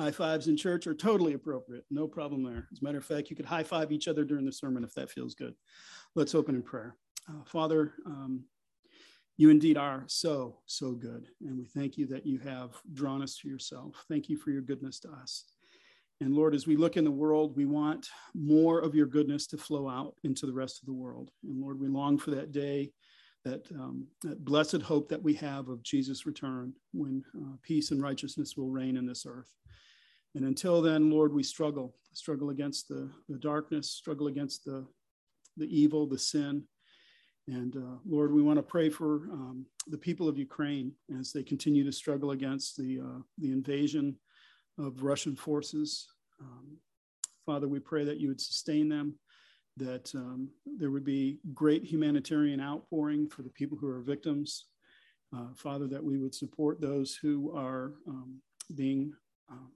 High fives in church are totally appropriate. No problem there. As a matter of fact, you could high five each other during the sermon if that feels good. Let's open in prayer. Uh, Father, um, you indeed are so, so good. And we thank you that you have drawn us to yourself. Thank you for your goodness to us. And Lord, as we look in the world, we want more of your goodness to flow out into the rest of the world. And Lord, we long for that day, that, um, that blessed hope that we have of Jesus' return when uh, peace and righteousness will reign in this earth. And until then, Lord, we struggle, struggle against the, the darkness, struggle against the, the evil, the sin. And uh, Lord, we want to pray for um, the people of Ukraine as they continue to struggle against the, uh, the invasion of Russian forces. Um, Father, we pray that you would sustain them, that um, there would be great humanitarian outpouring for the people who are victims. Uh, Father, that we would support those who are um, being um,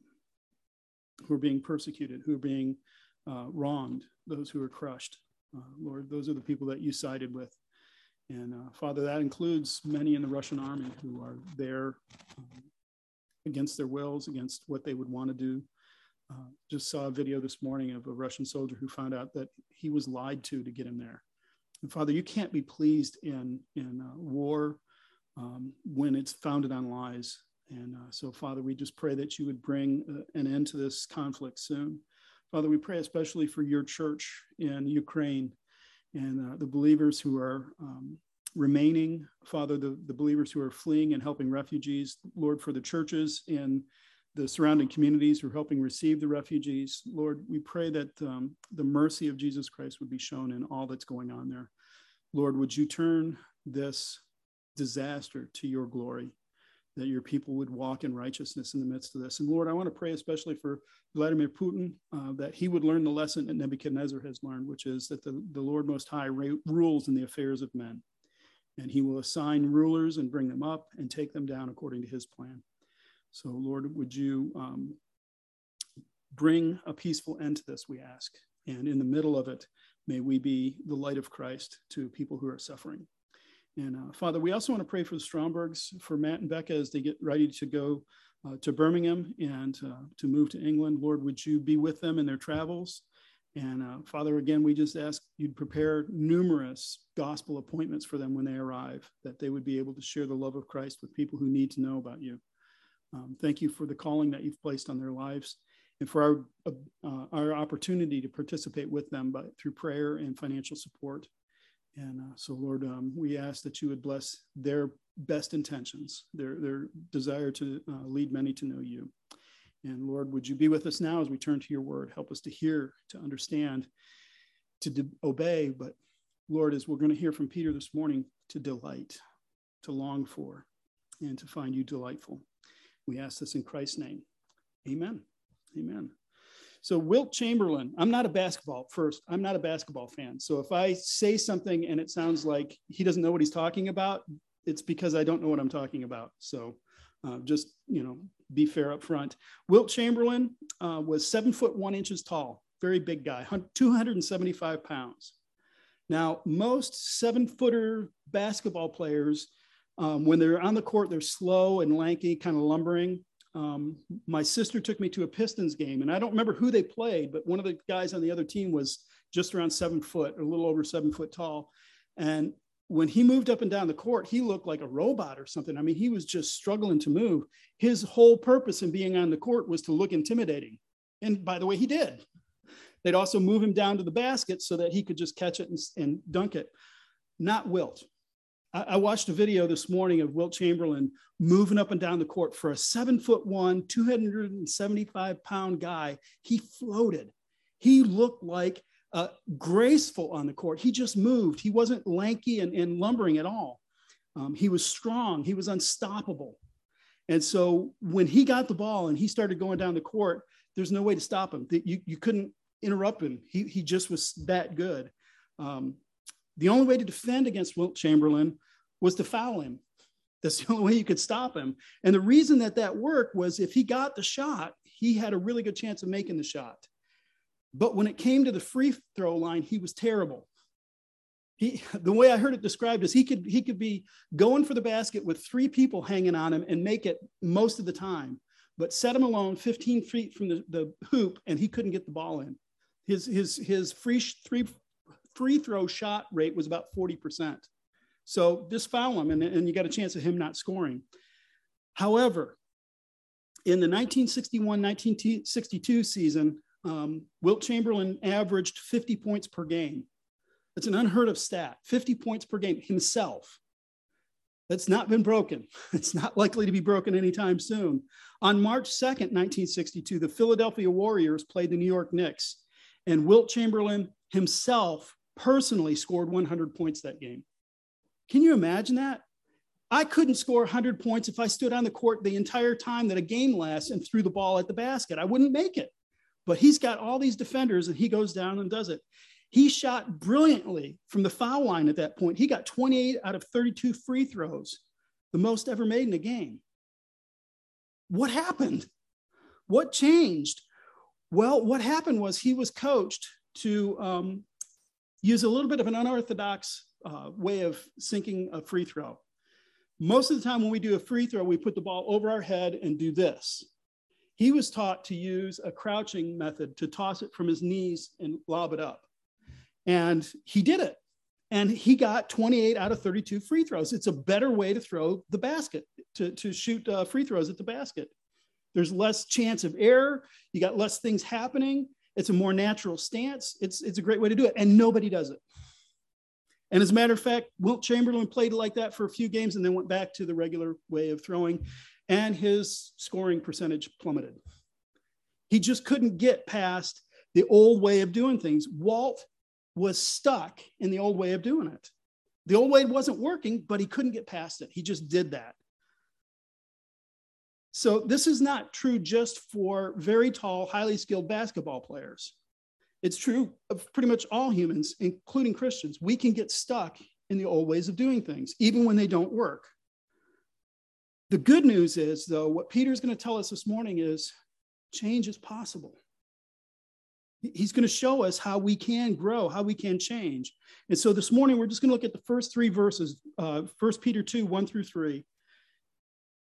who are being persecuted, who are being uh, wronged, those who are crushed. Uh, Lord, those are the people that you sided with. And uh, Father, that includes many in the Russian army who are there um, against their wills, against what they would want to do. Uh, just saw a video this morning of a Russian soldier who found out that he was lied to to get him there. And Father, you can't be pleased in in uh, war um, when it's founded on lies. And uh, so, Father, we just pray that you would bring uh, an end to this conflict soon. Father, we pray especially for your church in Ukraine and uh, the believers who are um, remaining, Father, the, the believers who are fleeing and helping refugees, Lord, for the churches in the surrounding communities who are helping receive the refugees. Lord, we pray that um, the mercy of Jesus Christ would be shown in all that's going on there. Lord, would you turn this disaster to your glory, that your people would walk in righteousness in the midst of this. And Lord, I want to pray especially for Vladimir Putin, uh, that he would learn the lesson that Nebuchadnezzar has learned, which is that the, the Lord Most High ra- rules in the affairs of men and he will assign rulers and bring them up and take them down according to his plan. So, Lord, would you um, bring a peaceful end to this, we ask. And in the middle of it, may we be the light of Christ to people who are suffering. And uh, Father, we also want to pray for the Strombergs, for Matt and Becca as they get ready to go uh, to Birmingham and uh, to move to England. Lord, would you be with them in their travels? And uh, Father, again, we just ask you'd prepare numerous gospel appointments for them when they arrive, that they would be able to share the love of Christ with people who need to know about you. Um, thank you for the calling that you've placed on their lives and for our, uh, our opportunity to participate with them by, through prayer and financial support. And uh, so, Lord, um, we ask that you would bless their best intentions, their, their desire to uh, lead many to know you. And Lord, would you be with us now as we turn to your word? Help us to hear, to understand, to de- obey. But Lord, as we're going to hear from Peter this morning, to delight, to long for, and to find you delightful. We ask this in Christ's name. Amen. Amen. So, Wilt Chamberlain, I'm not a basketball, first, I'm not a basketball fan. So, if I say something and it sounds like he doesn't know what he's talking about, it's because I don't know what I'm talking about. So, uh, just, you know, be fair up front. Wilt Chamberlain uh, was seven foot one inches tall, very big guy, 275 pounds. Now, most seven footer basketball players, um, when they're on the court, they're slow and lanky, kind of lumbering. Um, my sister took me to a Pistons game, and I don't remember who they played, but one of the guys on the other team was just around seven foot, a little over seven foot tall. And when he moved up and down the court, he looked like a robot or something. I mean, he was just struggling to move. His whole purpose in being on the court was to look intimidating. And by the way, he did. They'd also move him down to the basket so that he could just catch it and, and dunk it. Not Wilt. I, I, watched a video this morning of Wilt Chamberlain moving up and down the court for a seven foot one, 275 pound guy. He floated. He looked like uh, graceful on the court. He just moved. He wasn't lanky and, and lumbering at all. Um, he was strong. He was unstoppable. And so when he got the ball and he started going down the court, there's no way to stop him. You, you couldn't interrupt him. He, he just was that good. Um, the only way to defend against Wilt Chamberlain was to foul him. That's the only way you could stop him. And the reason that that worked was if he got the shot, he had a really good chance of making the shot. But when it came to the free throw line, he was terrible. He, the way I heard it described is he could he could be going for the basket with three people hanging on him and make it most of the time. but set him alone 15 feet from the, the hoop and he couldn't get the ball in. His, his, his free, three, free throw shot rate was about 40%. So just foul him and, and you got a chance of him not scoring. However, in the 1961 1962 season, um, Wilt Chamberlain averaged 50 points per game. That's an unheard of stat 50 points per game himself. That's not been broken. It's not likely to be broken anytime soon. On March 2nd, 1962, the Philadelphia Warriors played the New York Knicks, and Wilt Chamberlain himself personally scored 100 points that game. Can you imagine that? I couldn't score 100 points if I stood on the court the entire time that a game lasts and threw the ball at the basket. I wouldn't make it. But he's got all these defenders and he goes down and does it. He shot brilliantly from the foul line at that point. He got 28 out of 32 free throws, the most ever made in a game. What happened? What changed? Well, what happened was he was coached to um, use a little bit of an unorthodox uh, way of sinking a free throw. Most of the time, when we do a free throw, we put the ball over our head and do this. He was taught to use a crouching method to toss it from his knees and lob it up. And he did it. And he got 28 out of 32 free throws. It's a better way to throw the basket, to, to shoot uh, free throws at the basket. There's less chance of error. You got less things happening. It's a more natural stance. It's, it's a great way to do it. And nobody does it. And as a matter of fact, Wilt Chamberlain played it like that for a few games and then went back to the regular way of throwing, and his scoring percentage plummeted. He just couldn't get past the old way of doing things. Walt was stuck in the old way of doing it. The old way wasn't working, but he couldn't get past it. He just did that. So, this is not true just for very tall, highly skilled basketball players. It's true of pretty much all humans, including Christians. We can get stuck in the old ways of doing things, even when they don't work. The good news is, though, what Peter's going to tell us this morning is change is possible. He's going to show us how we can grow, how we can change. And so this morning, we're just going to look at the first three verses, uh, 1 Peter 2, 1 through 3.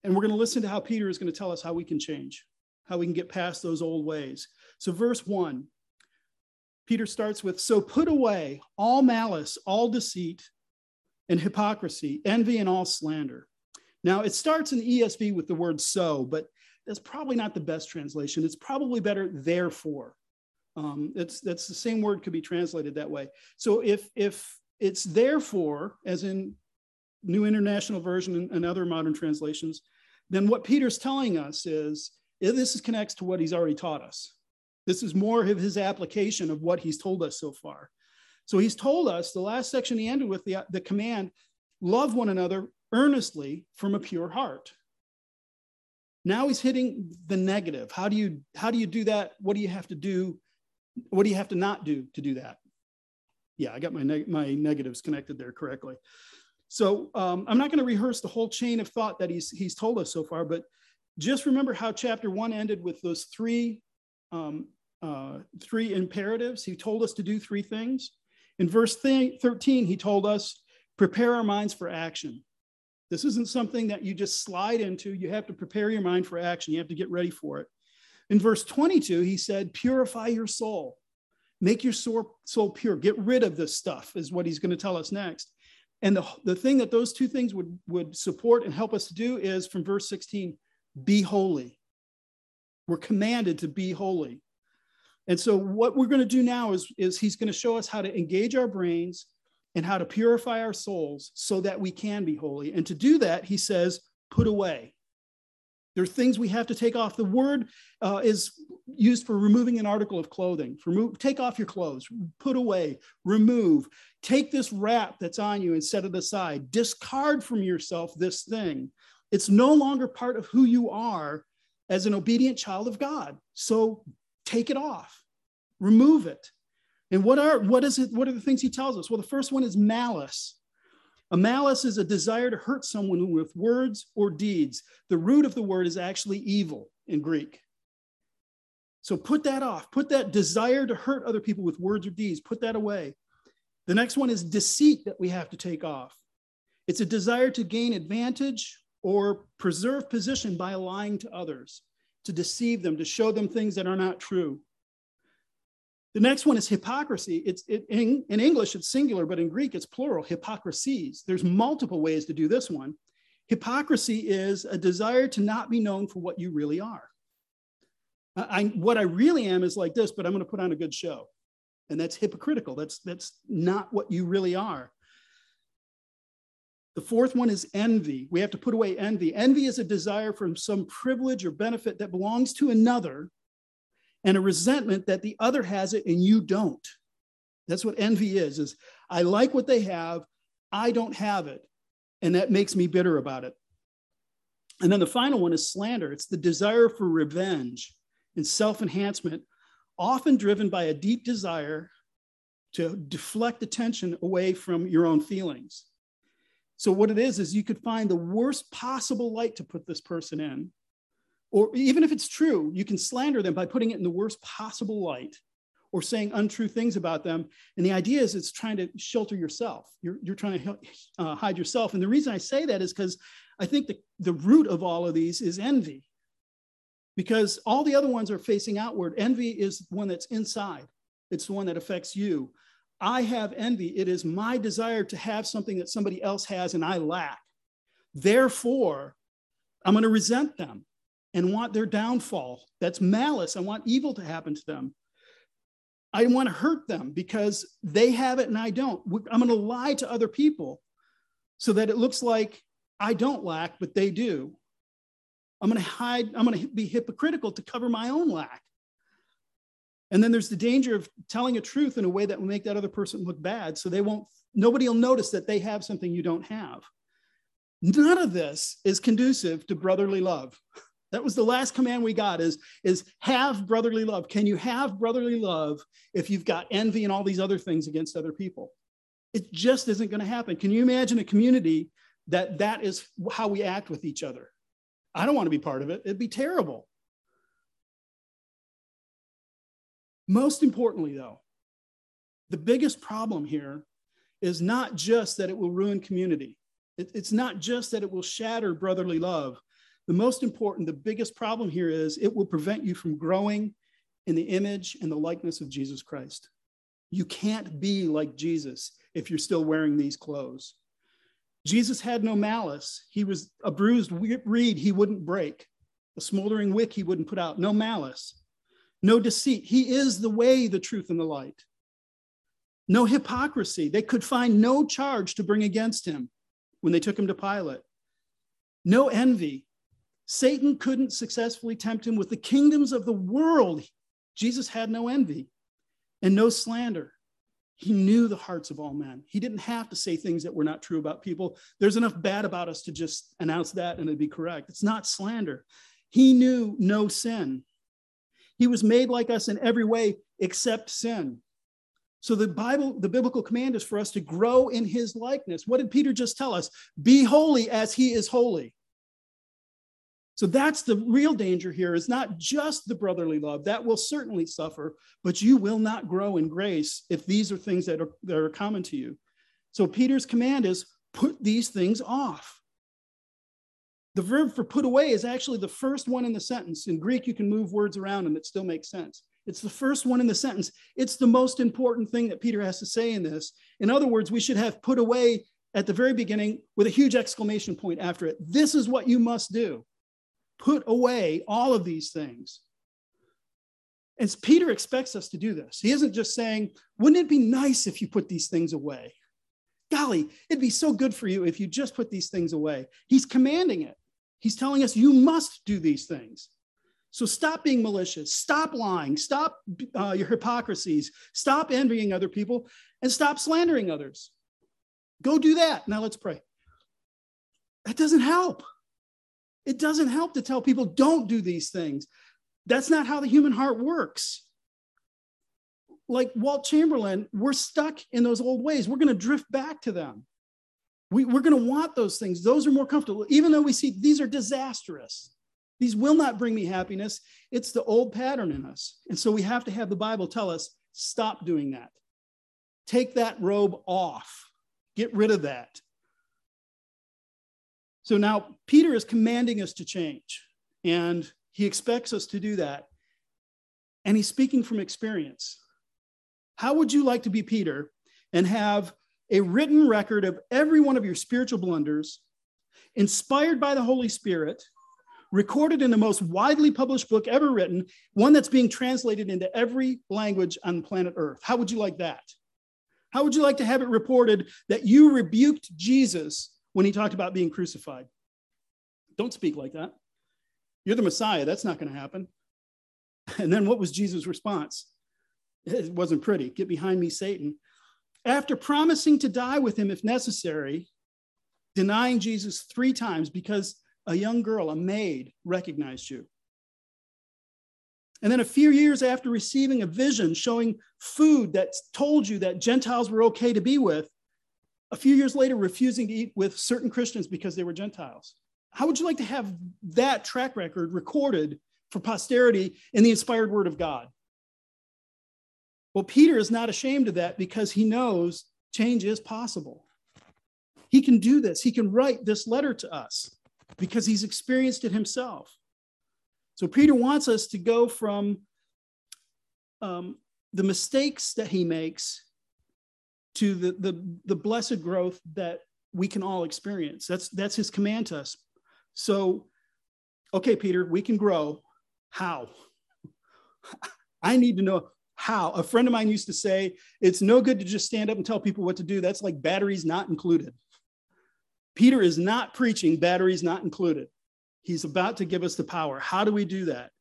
And we're going to listen to how Peter is going to tell us how we can change, how we can get past those old ways. So, verse 1, Peter starts with So put away all malice, all deceit, and hypocrisy, envy, and all slander. Now, it starts in the ESV with the word so, but that's probably not the best translation. It's probably better therefore. Um, it's that's the same word could be translated that way. So if if it's therefore, as in New International Version and, and other modern translations, then what Peter's telling us is this is connects to what he's already taught us. This is more of his application of what he's told us so far. So he's told us the last section he ended with the, the command love one another earnestly from a pure heart. Now he's hitting the negative. How do you how do you do that? What do you have to do what do you have to not do to do that? Yeah, I got my, neg- my negatives connected there correctly. So um, I'm not going to rehearse the whole chain of thought that he's, he's told us so far, but just remember how chapter one ended with those three, um, uh, three imperatives. He told us to do three things. In verse 13, he told us, prepare our minds for action. This isn't something that you just slide into. You have to prepare your mind for action. You have to get ready for it. In verse 22, he said, Purify your soul, make your soul pure, get rid of this stuff, is what he's going to tell us next. And the, the thing that those two things would, would support and help us to do is from verse 16, be holy. We're commanded to be holy. And so, what we're going to do now is, is he's going to show us how to engage our brains and how to purify our souls so that we can be holy. And to do that, he says, put away. There are things we have to take off. The word uh, is used for removing an article of clothing. Remove, take off your clothes, put away, remove. Take this wrap that's on you and set it aside. Discard from yourself this thing. It's no longer part of who you are as an obedient child of God. So take it off, remove it. And what are what is it? What are the things he tells us? Well, the first one is malice. A malice is a desire to hurt someone with words or deeds. The root of the word is actually evil in Greek. So put that off. Put that desire to hurt other people with words or deeds, put that away. The next one is deceit that we have to take off. It's a desire to gain advantage or preserve position by lying to others. to deceive them, to show them things that are not true. The next one is hypocrisy. It's it, in, in English, it's singular, but in Greek, it's plural, hypocrisies. There's multiple ways to do this one. Hypocrisy is a desire to not be known for what you really are. I, what I really am is like this, but I'm going to put on a good show. And that's hypocritical. That's, that's not what you really are. The fourth one is envy. We have to put away envy. Envy is a desire for some privilege or benefit that belongs to another and a resentment that the other has it and you don't. That's what envy is, is I like what they have, I don't have it. And that makes me bitter about it. And then the final one is slander. It's the desire for revenge and self-enhancement, often driven by a deep desire to deflect attention away from your own feelings. So what it is is you could find the worst possible light to put this person in or even if it's true, you can slander them by putting it in the worst possible light or saying untrue things about them. And the idea is it's trying to shelter yourself. You're, you're trying to uh, hide yourself. And the reason I say that is because I think the, the root of all of these is envy. Because all the other ones are facing outward. Envy is one that's inside, it's the one that affects you. I have envy. It is my desire to have something that somebody else has and I lack. Therefore, I'm going to resent them and want their downfall. That's malice. I want evil to happen to them. I want to hurt them because they have it and I don't. I'm going to lie to other people so that it looks like I don't lack, but they do. I'm going to hide, I'm going to be hypocritical to cover my own lack. And then there's the danger of telling a truth in a way that will make that other person look bad. So they won't, nobody will notice that they have something you don't have. None of this is conducive to brotherly love. That was the last command we got is, is have brotherly love. Can you have brotherly love if you've got envy and all these other things against other people? It just isn't going to happen. Can you imagine a community that that is how we act with each other? I don't want to be part of it. It'd be terrible. Most importantly, though, the biggest problem here is not just that it will ruin community. It, it's not just that it will shatter brotherly love. The most important, the biggest problem here is it will prevent you from growing in the image and the likeness of Jesus Christ. You can't be like Jesus if you're still wearing these clothes. Jesus had no malice. He was a bruised reed he wouldn't break, a smoldering wick he wouldn't put out. No malice, no deceit. He is the way, the truth, and the light. No hypocrisy. They could find no charge to bring against him when they took him to Pilate. No envy. Satan couldn't successfully tempt him with the kingdoms of the world. Jesus had no envy and no slander. He knew the hearts of all men. He didn't have to say things that were not true about people. There's enough bad about us to just announce that and it'd be correct. It's not slander. He knew no sin. He was made like us in every way except sin. So the Bible, the biblical command is for us to grow in his likeness. What did Peter just tell us? Be holy as he is holy. So that's the real danger here is not just the brotherly love that will certainly suffer, but you will not grow in grace if these are things that are, that are common to you. So Peter's command is put these things off. The verb for put away is actually the first one in the sentence. In Greek, you can move words around and it still makes sense. It's the first one in the sentence. It's the most important thing that Peter has to say in this. In other words, we should have put away at the very beginning with a huge exclamation point after it. This is what you must do put away all of these things. And Peter expects us to do this. He isn't just saying, wouldn't it be nice if you put these things away? Golly, it'd be so good for you if you just put these things away. He's commanding it. He's telling us you must do these things. So stop being malicious, stop lying, stop uh, your hypocrisies, stop envying other people, and stop slandering others. Go do that. Now let's pray. That doesn't help. It doesn't help to tell people don't do these things. That's not how the human heart works. Like Walt Chamberlain, we're stuck in those old ways. We're going to drift back to them. We, are going to want those things. Those are more comfortable, even though we see these are disastrous. These will not bring me happiness. It's the old pattern in us. And so we have to have the Bible tell us stop doing that. Take that robe off, get rid of that. So now Peter is commanding us to change. And He expects us to do that. And he's speaking from experience. How would you like to be Peter and have a written record of every one of your spiritual blunders, inspired by the Holy Spirit, recorded in the most widely published book ever written, one that's being translated into every language on planet Earth? How would you like that? How would you like to have it reported that you rebuked Jesus when he talked about being crucified? Don't speak like that. You're the Messiah. That's not going to happen. And then what was Jesus' response? It wasn't pretty. Get behind me, Satan. After promising to die with him if necessary, denying Jesus three times because a young girl, a maid, recognized you. And then a few years after receiving a vision showing food that told you that Gentiles were okay to be with, a few years later, refusing to eat with certain Christians because they were Gentiles. How would you like to have that track record recorded for posterity in the inspired word of God? Well, Peter is not ashamed of that because he knows change is possible. He can do this. He can write this letter to us because he's experienced it himself. So Peter wants us to go from um, the mistakes that he makes to the, the, the blessed growth that we can all experience. That's, that's his command to us. So, okay, Peter, we can grow. How? I need to know how. A friend of mine used to say, it's no good to just stand up and tell people what to do. That's like batteries not included. Peter is not preaching batteries not included. He's about to give us the power. How do we do that?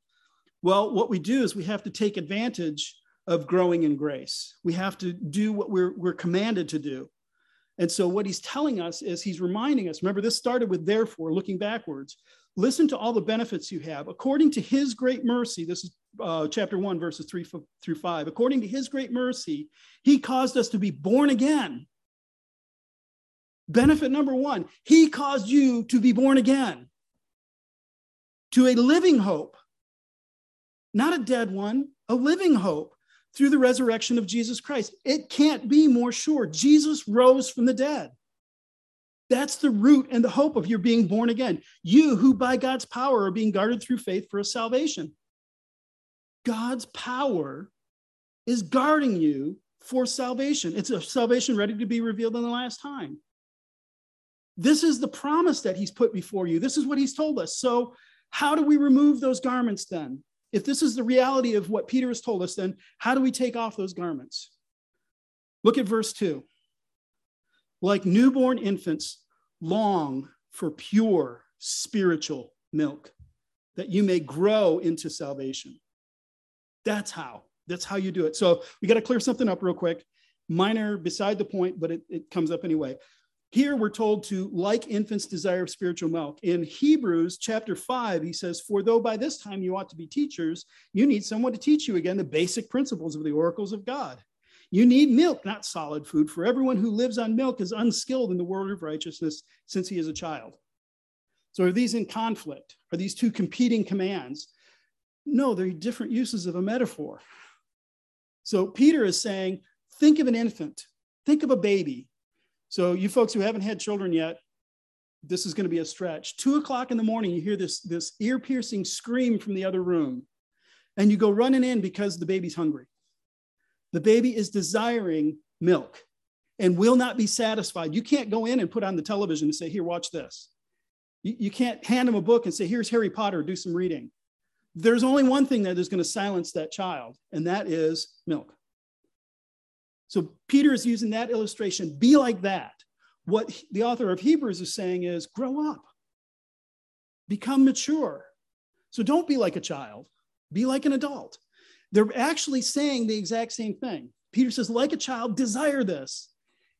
Well, what we do is we have to take advantage of growing in grace. We have to do what we're, we're commanded to do. And so, what he's telling us is he's reminding us remember, this started with therefore, looking backwards. Listen to all the benefits you have. According to his great mercy, this is uh, chapter 1, verses 3 through 5. According to his great mercy, he caused us to be born again. Benefit number one, he caused you to be born again to a living hope, not a dead one, a living hope through the resurrection of Jesus Christ. It can't be more sure. Jesus rose from the dead. That's the root and the hope of your being born again. You who by God's power are being guarded through faith for a salvation. God's power is guarding you for salvation. It's a salvation ready to be revealed in the last time. This is the promise that he's put before you. This is what he's told us. So, how do we remove those garments then? If this is the reality of what Peter has told us, then how do we take off those garments? Look at verse 2. Like newborn infants, long for pure spiritual milk, that you may grow into salvation. That's how. That's how you do it. So we got to clear something up real quick. Minor, beside the point, but it, it comes up anyway. Here we're told to, like infants, desire of spiritual milk. In Hebrews chapter 5, he says, For though by this time you ought to be teachers, you need someone to teach you again the basic principles of the oracles of God. You need milk, not solid food, for everyone who lives on milk is unskilled in the word of righteousness since he is a child. So are these in conflict? Are these two competing commands? No, they're different uses of a metaphor. So Peter is saying, think of an infant, think of a baby. So you folks who haven't had children yet, this is going to be a stretch. Two o'clock in the morning, you hear this, this ear-piercing scream from the other room, and you go running in because the baby's hungry. The baby is desiring milk and will not be satisfied. You can't go in and put on the television and say, Here, watch this. You, you can't hand them a book and say, Here's Harry Potter, do some reading. There's only one thing that is going to silence that child, and that is milk. So Peter is using that illustration be like that. What the author of Hebrews is saying is grow up, become mature. So don't be like a child, be like an adult. They're actually saying the exact same thing. Peter says, like a child, desire this.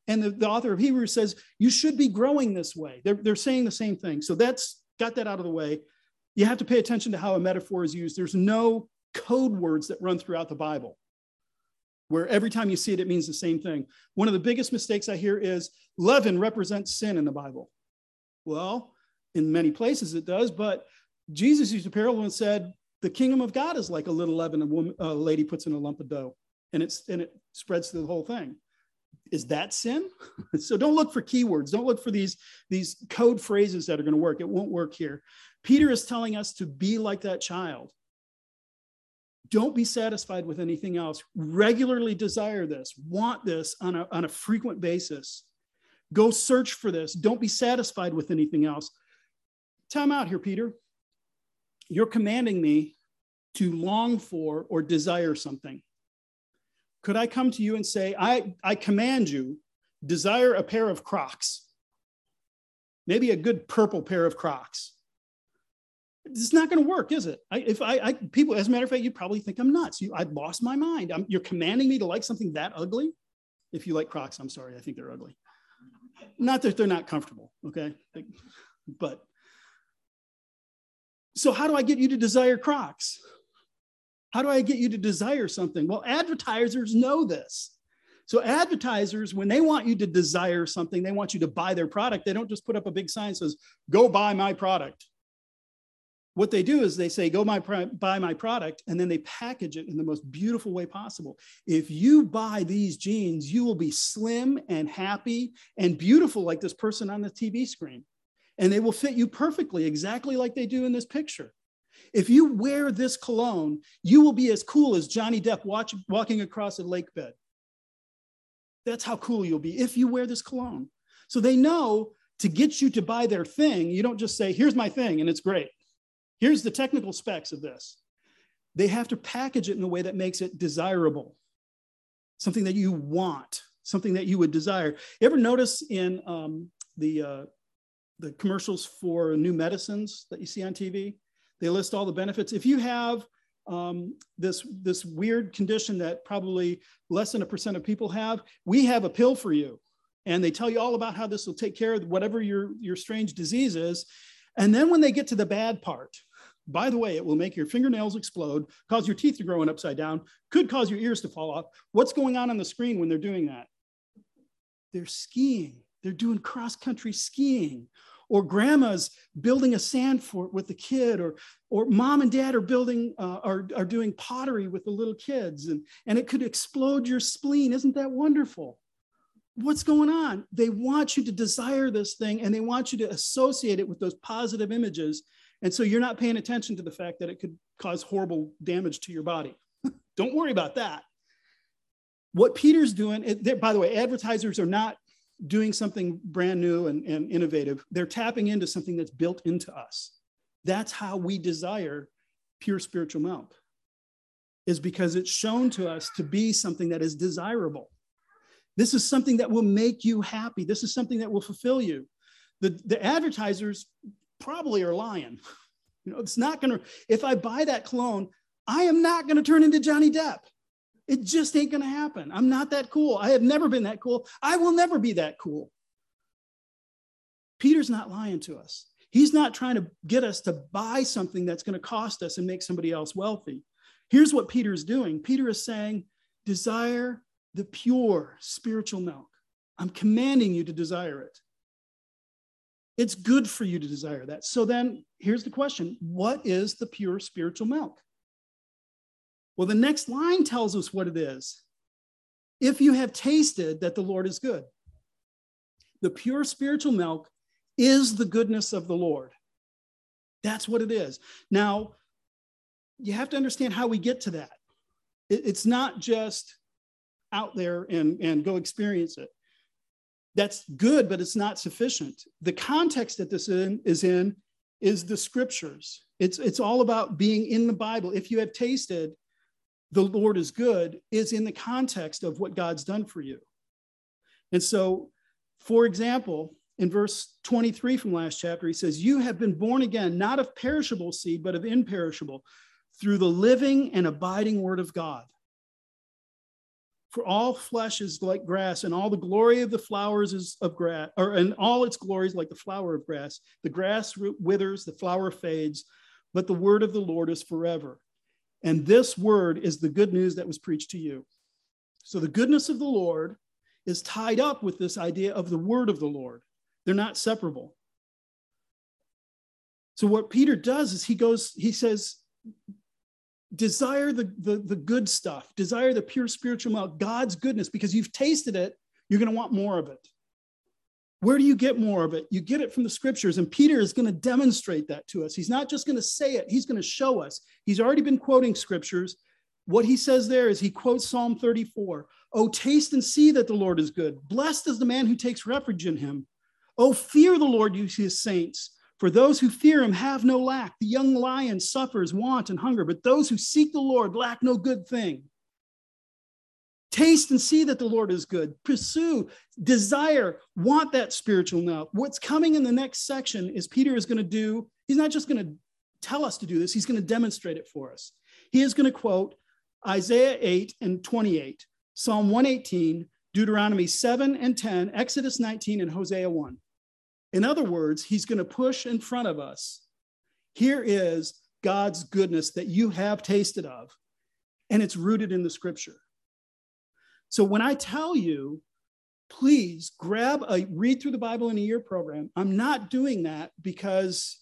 And the, the author of Hebrews says, you should be growing this way. They're, they're saying the same thing. So that's got that out of the way. You have to pay attention to how a metaphor is used. There's no code words that run throughout the Bible where every time you see it, it means the same thing. One of the biggest mistakes I hear is leaven represents sin in the Bible. Well, in many places it does, but Jesus used a parable and said, the kingdom of God is like a little leaven a, woman, a lady puts in a lump of dough and, it's, and it spreads through the whole thing. Is that sin? so don't look for keywords. Don't look for these, these code phrases that are going to work. It won't work here. Peter is telling us to be like that child. Don't be satisfied with anything else. Regularly desire this, want this on a, on a frequent basis. Go search for this. Don't be satisfied with anything else. Time out here, Peter. You're commanding me to long for or desire something. Could I come to you and say, I, I command you, desire a pair of Crocs, maybe a good purple pair of Crocs? It's not going to work, is it? I, if I, I, people, as a matter of fact, you probably think I'm nuts. You, I've lost my mind. I'm, you're commanding me to like something that ugly. If you like Crocs, I'm sorry, I think they're ugly. Not that they're not comfortable, okay? But so, how do I get you to desire Crocs? How do I get you to desire something? Well, advertisers know this. So, advertisers, when they want you to desire something, they want you to buy their product. They don't just put up a big sign that says, go buy my product. What they do is they say, go my, buy my product, and then they package it in the most beautiful way possible. If you buy these jeans, you will be slim and happy and beautiful like this person on the TV screen and they will fit you perfectly, exactly like they do in this picture. If you wear this cologne, you will be as cool as Johnny Depp watch, walking across a lake bed. That's how cool you'll be if you wear this cologne. So they know to get you to buy their thing, you don't just say, here's my thing and it's great. Here's the technical specs of this. They have to package it in a way that makes it desirable, something that you want, something that you would desire. You ever notice in um, the uh, the commercials for new medicines that you see on TV. They list all the benefits. If you have um, this, this weird condition that probably less than a percent of people have, we have a pill for you. And they tell you all about how this will take care of whatever your, your strange disease is. And then when they get to the bad part, by the way, it will make your fingernails explode, cause your teeth to grow in upside down, could cause your ears to fall off. What's going on on the screen when they're doing that? They're skiing. They're doing cross country skiing or grandma's building a sand fort with the kid or or mom and dad are building uh, are, are doing pottery with the little kids and and it could explode your spleen isn't that wonderful what's going on they want you to desire this thing and they want you to associate it with those positive images and so you're not paying attention to the fact that it could cause horrible damage to your body don't worry about that what peter's doing by the way advertisers are not doing something brand new and, and innovative. They're tapping into something that's built into us. That's how we desire pure spiritual milk, is because it's shown to us to be something that is desirable. This is something that will make you happy. This is something that will fulfill you. The, the advertisers probably are lying. You know, it's not to, if I buy that cologne, I am not to turn into Johnny Depp. It just ain't to happen. I'm not that cool. I have never been that cool. I will never be that cool. Peter's not lying to us. He's not trying to get us to buy something that's to cost us and make somebody else wealthy. Here's what Peter's doing Peter is saying, desire the pure spiritual milk. I'm commanding you to desire it. It's good for you to desire that. So then here's the question What is the pure spiritual milk? Well, the next line tells us what it is. If you have tasted that the Lord is good, the pure spiritual milk is the goodness of the Lord. That's what it is. Now, you have to understand how we get to that. It's not just out there and, and go experience it. That's good, but it's not sufficient. The context that this in, is in is the scriptures. It's, it's all about being in the Bible. If you have tasted the Lord is good is in the context of what God's done for you. And so, for example, in verse 23 from last chapter, he says, You have been born again, not of perishable seed, but of imperishable, through the living and abiding word of God. For all flesh is like grass, and all the glory of the flowers is of grass, or and all its glories like the flower of grass. The grass withers, the flower fades, but the word of the Lord is forever. And this word is the good news that was preached to you. So the goodness of the Lord is tied up with this idea of the word of the Lord. They're not separable. So what Peter does is he goes, he says, desire the, the, the good stuff, desire the pure spiritual milk, God's goodness, because you've tasted it, you're going to want more of it. Where do you get more of it? You get it from the scriptures, and Peter is going to demonstrate that to us. He's not just going to say it, he's going to show us. He's already been quoting scriptures. What he says there is he quotes Psalm 34 Oh, taste and see that the Lord is good. Blessed is the man who takes refuge in him. Oh, fear the Lord, you his saints. For those who fear him have no lack. The young lion suffers want and hunger, but those who seek the Lord lack no good thing. Taste and see that the Lord is good. Pursue, desire, want that spiritual now. What's coming in the next section is Peter is going to do, he's not just going to tell us to do this, he's going to demonstrate it for us. He is going to quote Isaiah 8 and 28, Psalm 118, Deuteronomy 7 and 10, Exodus 19, and Hosea 1. In other words, he's going to push in front of us. Here is God's goodness that you have tasted of, and it's rooted in the scripture. So when I tell you, please grab a read through the Bible in a year program, I'm not doing that because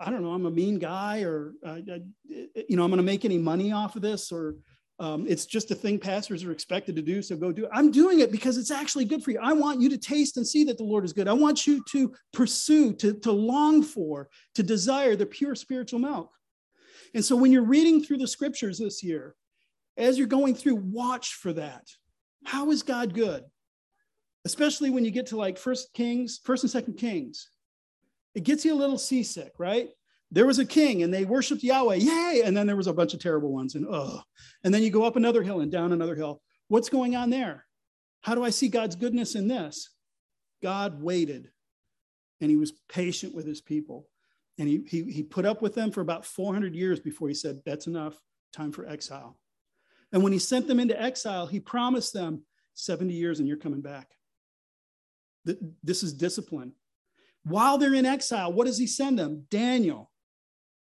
I don't know, I'm a mean guy or, uh, you know, I'm going to make any money off of this or um, it's just a thing pastors are expected to do. So go do it. I'm doing it because it's actually good for you. I want you to taste and see that the Lord is good. I want you to pursue, to, to long for, to desire the pure spiritual milk. And so when you're reading through the scriptures this year, as you're going through, watch for that. How is God good? Especially when you get to like First Kings, First and Second Kings. It gets you a little seasick, right? There was a king and they worshiped Yahweh, yay! And then there was a bunch of terrible ones, and oh. And then you go up another hill and down another hill. What's going on there? How do I see God's goodness in this? God waited and he was patient with his people. And he, he, he put up with them for about 400 years before he said, That's enough, time for exile. And when he sent them into exile, he promised them 70 years and you're coming back. This is discipline. While they're in exile, what does he send them? Daniel,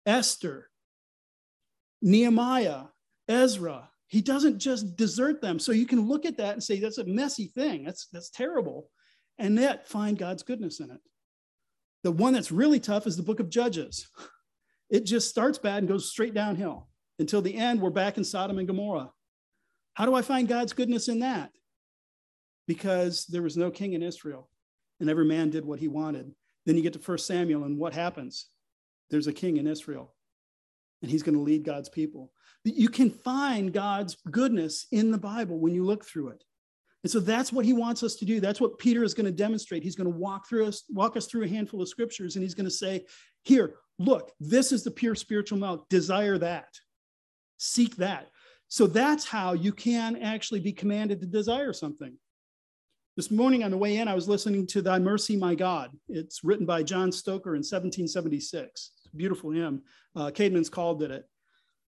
Esther, Nehemiah, Ezra. He doesn't just desert them. So you can look at that and say, that's a messy thing. That's, that's terrible. And yet find God's goodness in it. The one that's really tough is the book of Judges. It just starts bad and goes straight downhill until the end, we're back in Sodom and Gomorrah. How do I find God's goodness in that? Because there was no king in Israel and every man did what he wanted. Then you get to First Samuel, and what happens? There's a king in Israel, and he's going to lead God's people. You can find God's goodness in the Bible when you look through it. And so that's what he wants us to do. That's what Peter is going to demonstrate. He's going to walk through us, walk us through a handful of scriptures, and he's going to say, Here, look, this is the pure spiritual milk. Desire that. Seek that. So that's how you can actually be commanded to desire something. This morning on the way in, I was listening to Thy Mercy, My God. It's written by John Stocker in 1776. beautiful hymn. Uh, Caedmon's called it.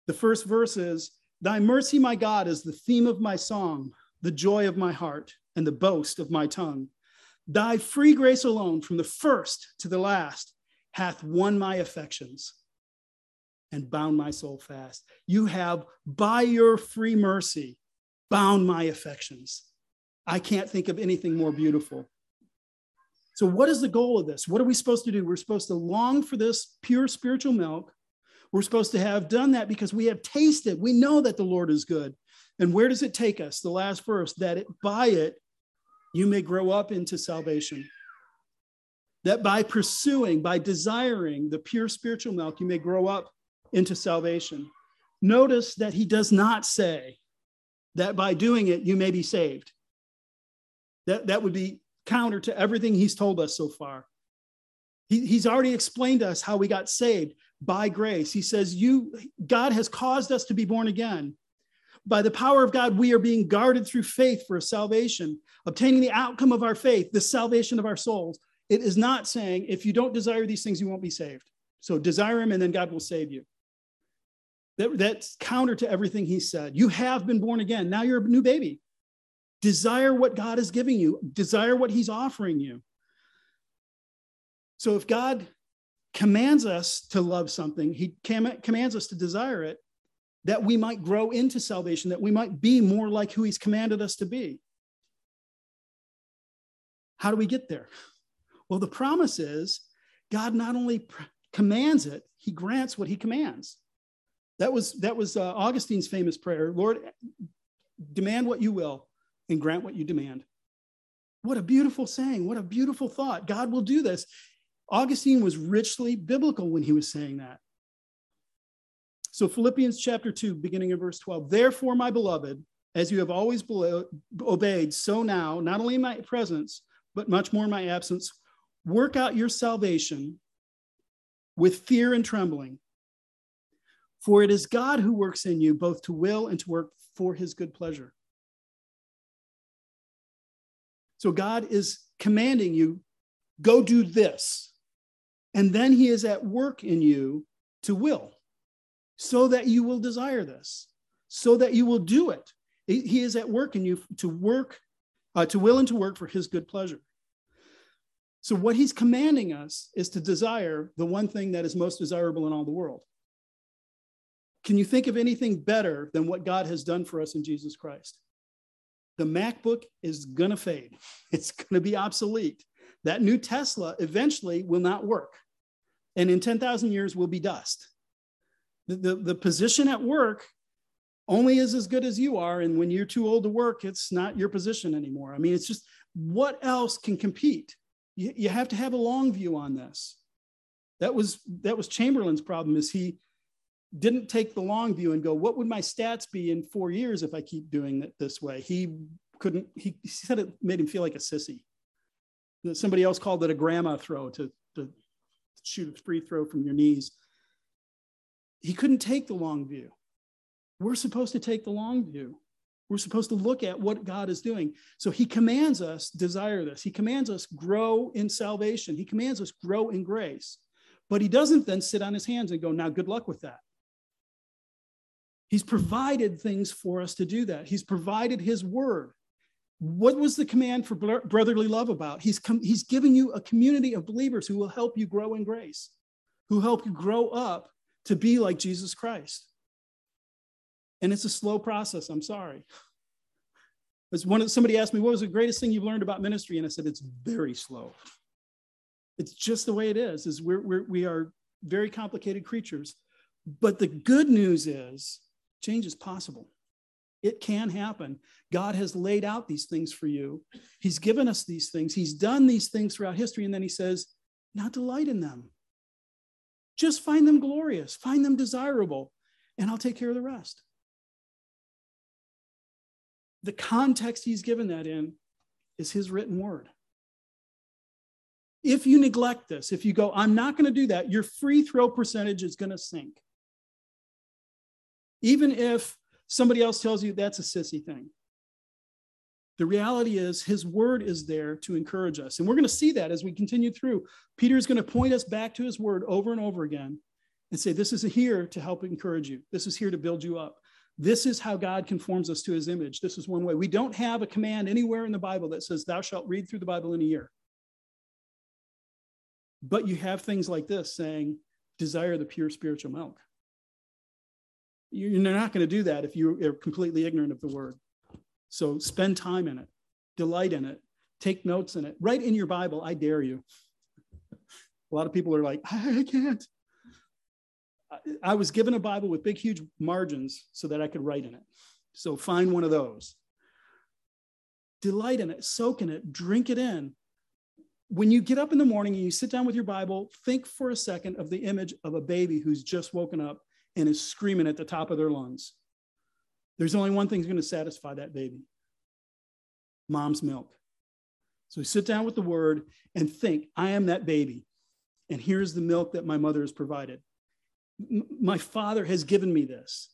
The first verse is Thy mercy, my God, is the theme of my song, the joy of my heart, and the boast of my tongue. Thy free grace alone, from the first to the last, hath won my affections and bound my soul fast. You have, by your free mercy, bound my affections. I can't think of anything more beautiful. So, what is the goal of this? What are we supposed to do? We're supposed to long for this pure spiritual milk. We're supposed to have done that because we have tasted. We know that the Lord is good. And where does it take us? The last verse that it, by it you may grow up into salvation. That by pursuing, by desiring the pure spiritual milk, you may grow up into salvation. Notice that he does not say that by doing it, you may be saved. That, that would be counter to everything he's told us so far. He, he's already explained to us how we got saved by grace. He says, You God has caused us to be born again. By the power of God, we are being guarded through faith for salvation, obtaining the outcome of our faith, the salvation of our souls. It is not saying if you don't desire these things, you won't be saved. So desire them and then God will save you. That, that's counter to everything he said. You have been born again. Now you're a new baby. Desire what God is giving you, desire what he's offering you. So if God commands us to love something, he commands us to desire it, that we might grow into salvation, that we might be more like who he's commanded us to be. How do we get there? Well, the promise is God not only pr- commands it, he grants what he commands. That was that was uh, Augustine's famous prayer. Lord, demand what you will and grant what you demand. What a beautiful saying. What a beautiful thought. God will do this. Augustine was richly biblical when he was saying that. So, Philippians chapter 2, beginning in verse 12. Therefore, my beloved, as you have always obeyed, so now, not only in my presence, but much more in my absence, work out your salvation with fear and trembling. For it is God who works in you both to will and to work for his good pleasure. So God is commanding you, go do this. And then he is at work in you to will, so that you will desire this, so that you will do it. He is at work in you to work, uh, to will and to work for his good pleasure. So, what he's commanding us is to desire the one thing that is most desirable in all the world. Can you think of anything better than what God has done for us in Jesus Christ? The MacBook is going to fade, it's going to be obsolete. That new Tesla eventually will not work. And in 10,000 years will be dust. The, the, the position at work only is as good as you are. And when you're too old to work, it's not your position anymore. I mean, it's just what else can compete? You, you have to have a long view on this. That was that was Chamberlain's problem is he didn't take the long view and go, what would my stats be in four years if I keep doing it this way? He couldn't, he, said it made him feel like a sissy. Somebody else called it a grandma throw to, to shoot a free throw from your knees. He couldn't take the long view. We're supposed to take the long view. We're supposed to look at what God is doing. So he commands us desire this. He commands us grow in salvation. He commands us grow in grace. But he doesn't then sit on his hands and go, now good luck with that. He's provided things for us to do that. He's provided his word. What was the command for brotherly love about? He's, com- he's giving you a community of believers who will help you grow in grace, who help you grow up to be like Jesus Christ. And it's a slow process. I'm sorry. As one somebody asked me, what was the greatest thing you've learned about ministry? And I said, it's very slow. It's just the way it is, is we're, we're we are very complicated creatures. But the good news is Change is possible. It can happen. God has laid out these things for you. He's given us these things. He's done these things throughout history. And then he says, not delight in them. Just find them glorious, find them desirable, and I'll take care of the rest. The context he's given that in is his written word. If you neglect this, if you go, I'm not going to do that, your free throw percentage is going to sink even if somebody else tells you that's a sissy thing. The reality is, his word is there to encourage us. And we're going to see that as we continue through. Peter is going to point us back to his word over and over again and say, This is here to help encourage you. This is here to build you up. This is how God conforms us to his image. This is one way. We don't have a command anywhere in the Bible that says, Thou shalt read through the Bible in a year. But you have things like this saying, Desire the pure spiritual milk. You're not going to do that if you're completely ignorant of the word. So spend time in it, delight in it, take notes in it. Write in your Bible, I dare you. A lot of people are like, I can't. I was given a Bible with big, huge margins so that I could write in it. So find one of those. Delight in it, soak in it, drink it in. When you get up in the morning and you sit down with your Bible, think for a second of the image of a baby who's just woken up and is screaming at the top of their lungs. There's only one thing that's going to satisfy that baby mom's milk. So sit down with the word and think, I am that baby. And here's the milk that my mother has provided. M- my father has given me this.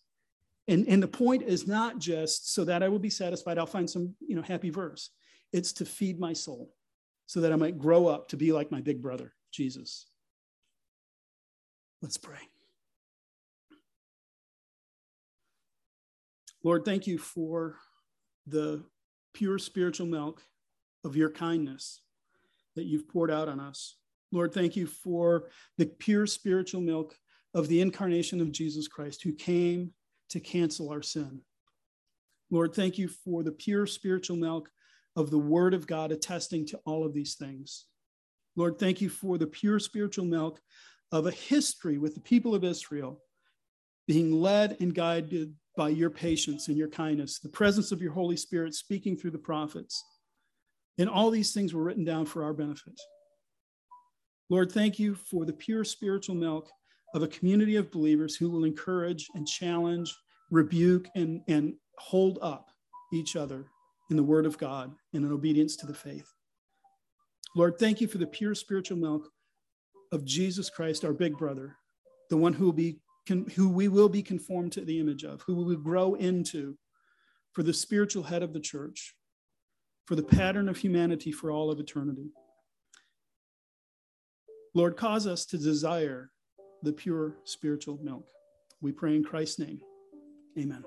And, and the point is not just so that I will be satisfied, I'll find some you know, happy verse. It's to feed my soul so that I might grow up to be like my big brother, Jesus. Let's pray. Lord, thank you for the pure spiritual milk of your kindness that you've poured out on us. Lord, thank you for the pure spiritual milk of the incarnation of Jesus Christ who came to cancel our sin. Lord, thank you for the pure spiritual milk of the word of God attesting to all of these things. Lord, thank you for the pure spiritual milk of a history with the people of Israel being led and guided by your patience and your kindness, the presence of your Holy Spirit speaking through the prophets. And all these things were written down for our benefit. Lord, thank you for the pure spiritual milk of a community of believers who will encourage and challenge, rebuke, and, and hold up each other in the word of God and in obedience to the faith. Lord, thank you for the pure spiritual milk of Jesus Christ, our big brother, the one who will be who we will be conformed to the image of, who we will grow into for the spiritual head of the church, for the pattern of humanity for all of eternity. Lord, cause us to desire the pure spiritual milk. We pray in Christ's name. Amen.